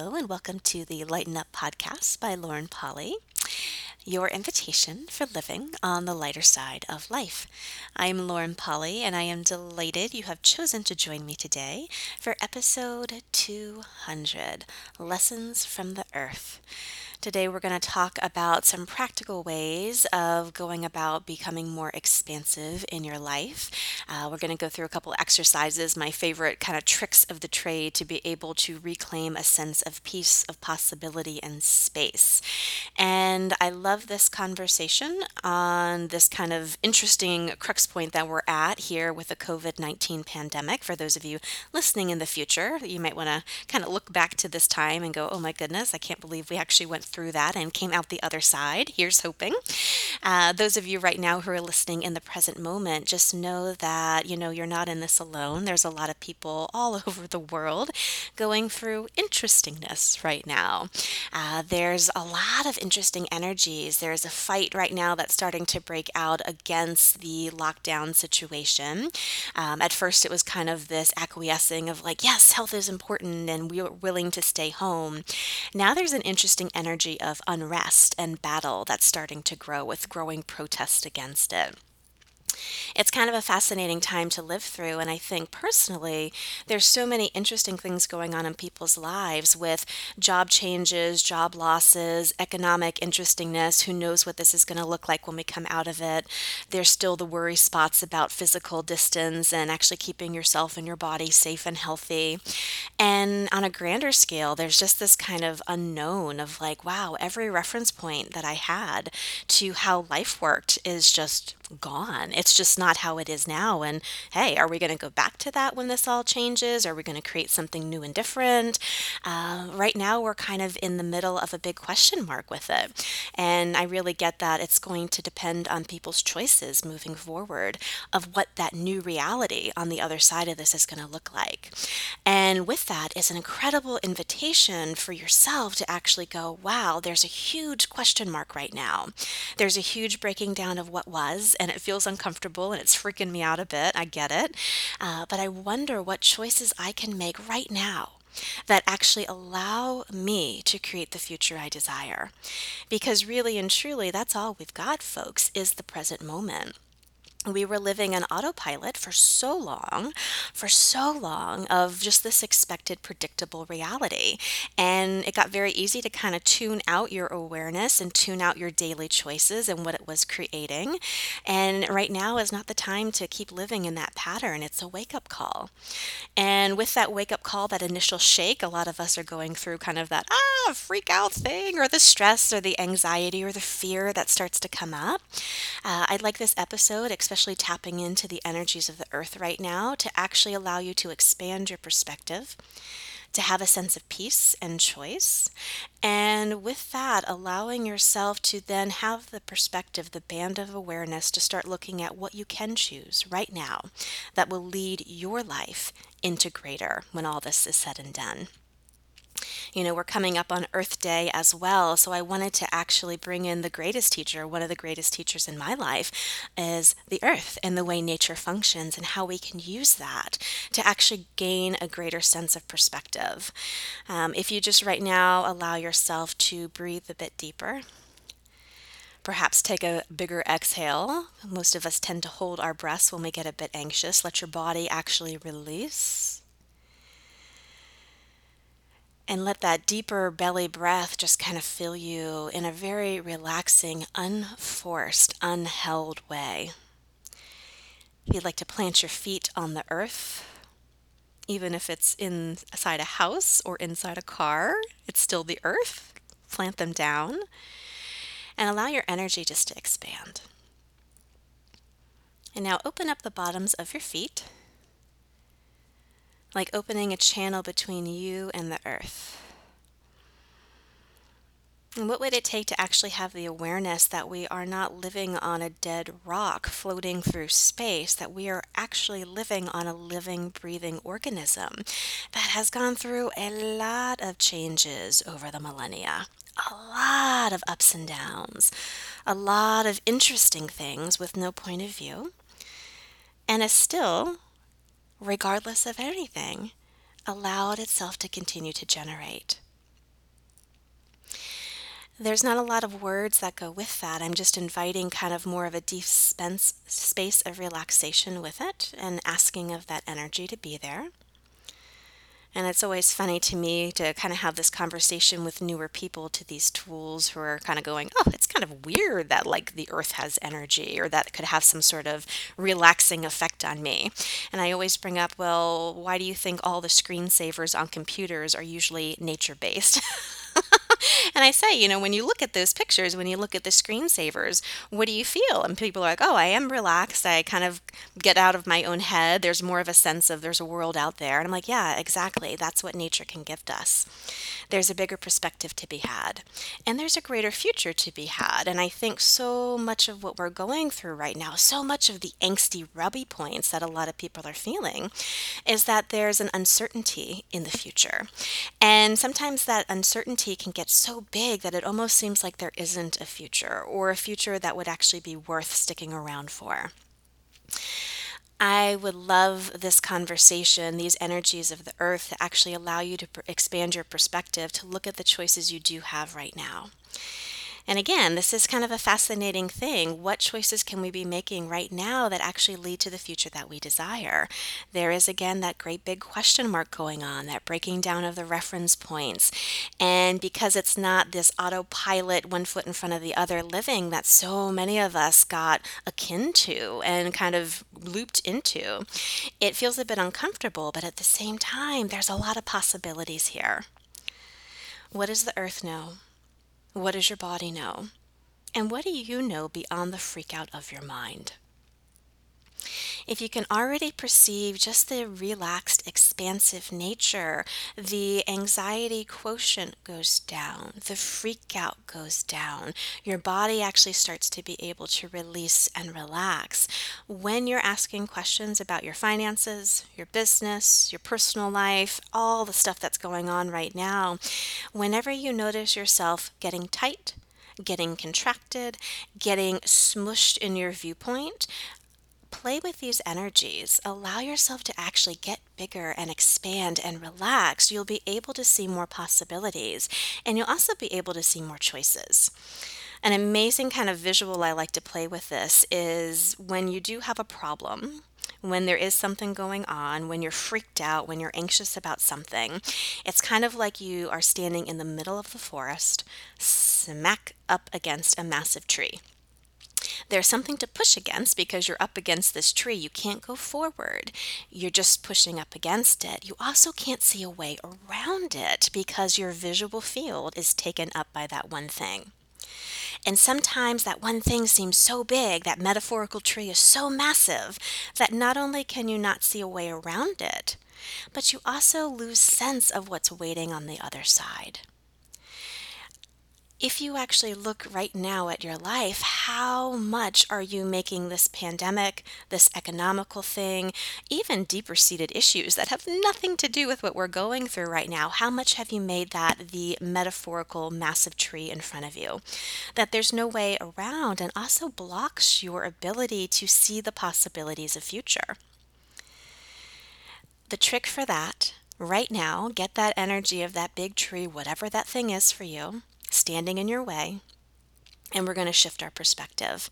And welcome to the Lighten Up podcast by Lauren Polly, your invitation for living on the lighter side of life. I'm Lauren Polly, and I am delighted you have chosen to join me today for episode 200 Lessons from the Earth. Today, we're going to talk about some practical ways of going about becoming more expansive in your life. Uh, we're going to go through a couple exercises, my favorite kind of tricks of the trade to be able to reclaim a sense of peace, of possibility, and space. And I love this conversation on this kind of interesting crux point that we're at here with the COVID 19 pandemic. For those of you listening in the future, you might want to kind of look back to this time and go, oh my goodness, I can't believe we actually went through that and came out the other side. Here's hoping. Uh, those of you right now who are listening in the present moment, just know that, you know, you're not in this alone. There's a lot of people all over the world going through interestingness right now. Uh, there's a lot of interesting energies. There's a fight right now that's starting to break out against the lockdown situation. Um, at first, it was kind of this acquiescing of like, yes, health is important and we're willing to stay home. Now there's an interesting energy energy of unrest and battle that's starting to grow with growing protest against it it's kind of a fascinating time to live through. And I think personally, there's so many interesting things going on in people's lives with job changes, job losses, economic interestingness. Who knows what this is going to look like when we come out of it? There's still the worry spots about physical distance and actually keeping yourself and your body safe and healthy. And on a grander scale, there's just this kind of unknown of like, wow, every reference point that I had to how life worked is just gone. It's just not how it is now. And hey, are we going to go back to that when this all changes? Are we going to create something new and different? Uh, right now, we're kind of in the middle of a big question mark with it. And I really get that it's going to depend on people's choices moving forward of what that new reality on the other side of this is going to look like. And with that is an incredible invitation for yourself to actually go, wow, there's a huge question mark right now. There's a huge breaking down of what was and it feels uncomfortable and it's freaking me out a bit. I get it. Uh, but I wonder what choices I can make right now that actually allow me to create the future I desire. Because really and truly, that's all we've got, folks, is the present moment we were living on autopilot for so long, for so long of just this expected, predictable reality. And it got very easy to kind of tune out your awareness and tune out your daily choices and what it was creating. And right now is not the time to keep living in that pattern. It's a wake up call. And with that wake up call, that initial shake, a lot of us are going through kind of that ah, freak out thing, or the stress, or the anxiety, or the fear that starts to come up. Uh, I'd like this episode especially tapping into the energies of the earth right now to actually allow you to expand your perspective, to have a sense of peace and choice. And with that, allowing yourself to then have the perspective, the band of awareness to start looking at what you can choose right now that will lead your life into greater when all this is said and done you know, we're coming up on Earth Day as well. So I wanted to actually bring in the greatest teacher. One of the greatest teachers in my life is the earth and the way nature functions and how we can use that to actually gain a greater sense of perspective. Um, if you just right now allow yourself to breathe a bit deeper, Perhaps take a bigger exhale. Most of us tend to hold our breaths when we get a bit anxious. Let your body actually release. And let that deeper belly breath just kind of fill you in a very relaxing, unforced, unheld way. If you'd like to plant your feet on the earth, even if it's inside a house or inside a car, it's still the earth. Plant them down and allow your energy just to expand. And now open up the bottoms of your feet like opening a channel between you and the earth. And what would it take to actually have the awareness that we are not living on a dead rock floating through space, that we are actually living on a living, breathing organism that has gone through a lot of changes over the millennia? A lot of ups and downs, a lot of interesting things with no point of view, and is still regardless of anything, allowed itself to continue to generate. There's not a lot of words that go with that. I'm just inviting kind of more of a deep space of relaxation with it and asking of that energy to be there. And it's always funny to me to kind of have this conversation with newer people to these tools who are kind of going, oh, it's kind of weird that like the earth has energy or that could have some sort of relaxing effect on me. And I always bring up, well, why do you think all the screensavers on computers are usually nature based? and I say, you know, when you look at those pictures, when you look at the screensavers, what do you feel? And people are like, oh, I am relaxed. I kind of get out of my own head. There's more of a sense of there's a world out there. And I'm like, yeah, exactly. That's what nature can gift us. There's a bigger perspective to be had, and there's a greater future to be had. And I think so much of what we're going through right now, so much of the angsty, rubby points that a lot of people are feeling, is that there's an uncertainty in the future. And sometimes that uncertainty can get so big that it almost seems like there isn't a future or a future that would actually be worth sticking around for. I would love this conversation, these energies of the earth to actually allow you to expand your perspective, to look at the choices you do have right now. And again, this is kind of a fascinating thing. What choices can we be making right now that actually lead to the future that we desire? There is again that great big question mark going on, that breaking down of the reference points. And because it's not this autopilot, one foot in front of the other living that so many of us got akin to and kind of looped into, it feels a bit uncomfortable, but at the same time, there's a lot of possibilities here. What does the earth know? What does your body know? And what do you know beyond the freak out of your mind? If you can already perceive just the relaxed, expansive nature, the anxiety quotient goes down, the freak out goes down. Your body actually starts to be able to release and relax. When you're asking questions about your finances, your business, your personal life, all the stuff that's going on right now, whenever you notice yourself getting tight, getting contracted, getting smushed in your viewpoint, play with these energies. Allow yourself to actually get bigger and expand and relax. You'll be able to see more possibilities and you'll also be able to see more choices. An amazing kind of visual I like to play with this is when you do have a problem, when there is something going on, when you're freaked out, when you're anxious about something, it's kind of like you are standing in the middle of the forest, smack up against a massive tree. There's something to push against because you're up against this tree. You can't go forward. You're just pushing up against it. You also can't see a way around it because your visual field is taken up by that one thing. And sometimes that one thing seems so big, that metaphorical tree is so massive, that not only can you not see a way around it, but you also lose sense of what's waiting on the other side if you actually look right now at your life, how much are you making this pandemic, this economical thing, even deeper seated issues that have nothing to do with what we're going through right now? How much have you made that the metaphorical massive tree in front of you? That there's no way around and also blocks your ability to see the possibilities of future. The trick for that right now, get that energy of that big tree, whatever that thing is for you standing in your way, and we're going to shift our perspective.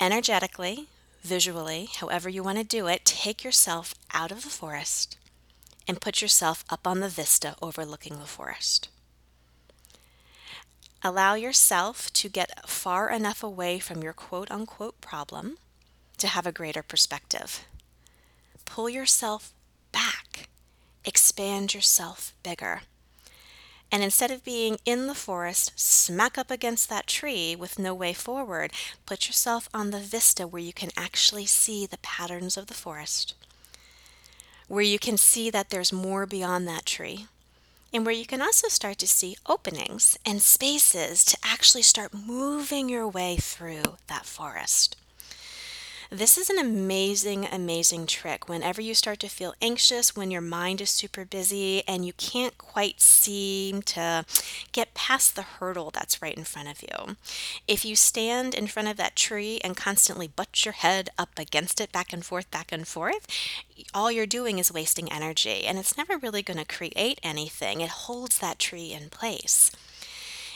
Energetically, visually, however you want to do it, take yourself out of the forest and put yourself up on the vista overlooking the forest. Allow yourself to get far enough away from your quote unquote problem to have a greater perspective. Pull yourself back, expand yourself bigger. And instead of being in the forest, smack up against that tree with no way forward, put yourself on the vista where you can actually see the patterns of the forest, where you can see that there's more beyond that tree, and where you can also start to see openings and spaces to actually start moving your way through that forest. This is an amazing, amazing trick. Whenever you start to feel anxious, when your mind is super busy and you can't quite seem to get past the hurdle that's right in front of you. If you stand in front of that tree and constantly butt your head up against it back and forth, back and forth, all you're doing is wasting energy and it's never really going to create anything. It holds that tree in place.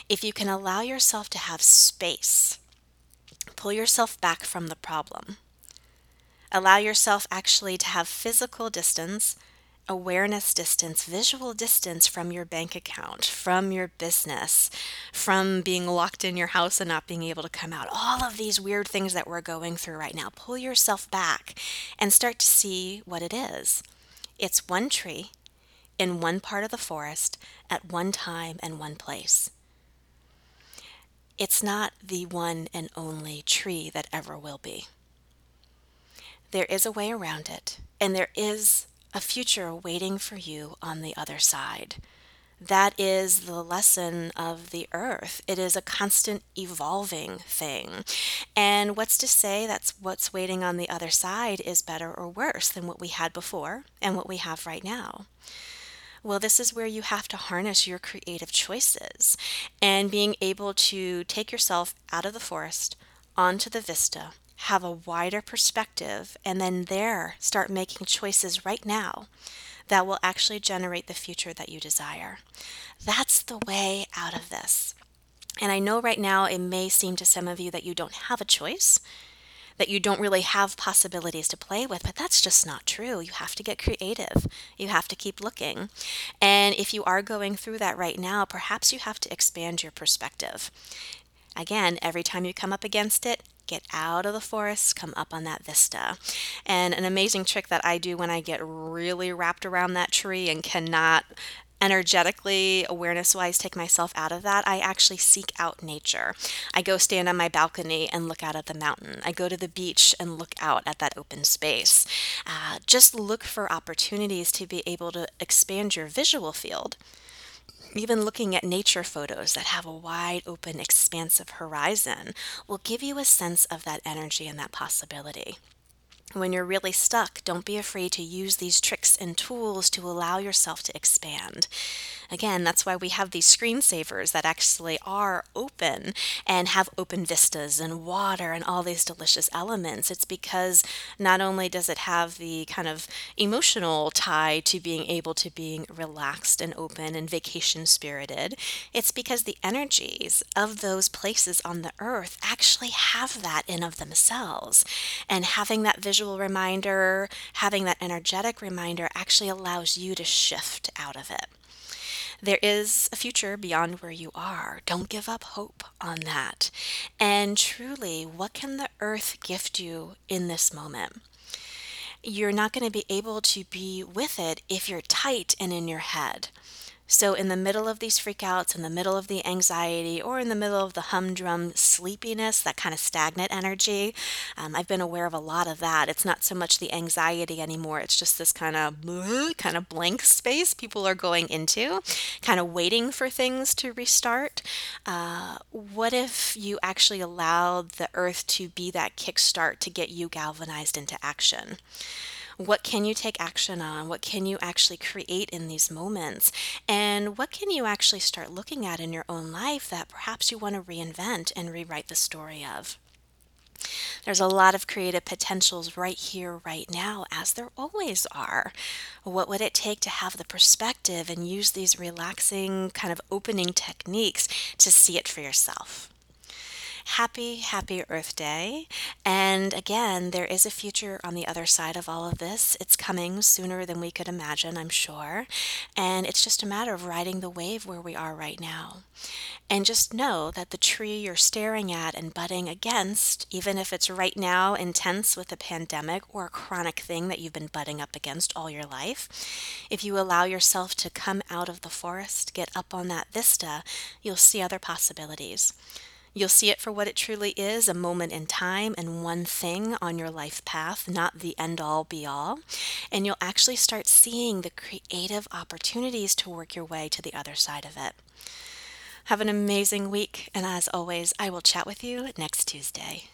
if you can allow yourself to have space, pull yourself back from the problem, allow yourself actually to have physical distance awareness distance, visual distance from your bank account, from your business, from being locked in your house and not being able to come out. All of these weird things that we're going through right now. Pull yourself back and start to see what it is. It's one tree in one part of the forest at one time and one place. It's not the one and only tree that ever will be. There is a way around it, and there is a future waiting for you on the other side. That is the lesson of the earth. It is a constant evolving thing. And what's to say that's what's waiting on the other side is better or worse than what we had before and what we have right now? Well, this is where you have to harness your creative choices and being able to take yourself out of the forest onto the vista have a wider perspective, and then there start making choices right now that will actually generate the future that you desire. That's the way out of this. And I know right now it may seem to some of you that you don't have a choice, that you don't really have possibilities to play with, but that's just not true. You have to get creative. You have to keep looking. And if you are going through that right now, perhaps you have to expand your perspective. Again, every time you come up against it, get out of the forest, come up on that vista. And an amazing trick that I do when I get really wrapped around that tree and cannot energetically, awareness wise, take myself out of that, I actually seek out nature. I go stand on my balcony and look out at the mountain. I go to the beach and look out at that open space. Uh, just look for opportunities to be able to expand your visual field even looking at nature photos that have a wide open, expansive horizon will give you a sense of that energy and that possibility. When you're really stuck, don't be afraid to use these tricks and tools to allow yourself to expand. Again, that's why we have these screensavers that actually are open and have open vistas and water and all these delicious elements. It's because not only does it have the kind of emotional tie to being able to being relaxed and open and vacation spirited, it's because the energies of those places on the earth actually have that in of themselves. And having that visual reminder, having that energetic reminder actually allows you to shift out of it. There is a future beyond where you are. Don't give up hope on that. And truly, what can the earth gift you in this moment? You're not going to be able to be with it if you're tight and in your head. So, in the middle of these freakouts, in the middle of the anxiety, or in the middle of the humdrum sleepiness, that kind of stagnant energy, um, I've been aware of a lot of that. It's not so much the anxiety anymore, it's just this kind of kind of blank space people are going into, kind of waiting for things to restart. Uh, what if you actually allowed the earth to be that kickstart to get you galvanized into action? What can you take action on? What can you actually create in these moments? And what can you actually start looking at in your own life that perhaps you want to reinvent and rewrite the story of? There's a lot of creative potentials right here, right now, as there always are. What would it take to have the perspective and use these relaxing, kind of opening techniques to see it for yourself? Happy, happy Earth Day. And again, there is a future on the other side of all of this. It's coming sooner than we could imagine, I'm sure. And it's just a matter of riding the wave where we are right now. And just know that the tree you're staring at and butting against, even if it's right now intense with a pandemic or a chronic thing that you've been butting up against all your life, if you allow yourself to come out of the forest, get up on that vista, you'll see other possibilities. You'll see it for what it truly is a moment in time and one thing on your life path, not the end all be all. And you'll actually start seeing the creative opportunities to work your way to the other side of it. Have an amazing week, and as always, I will chat with you next Tuesday.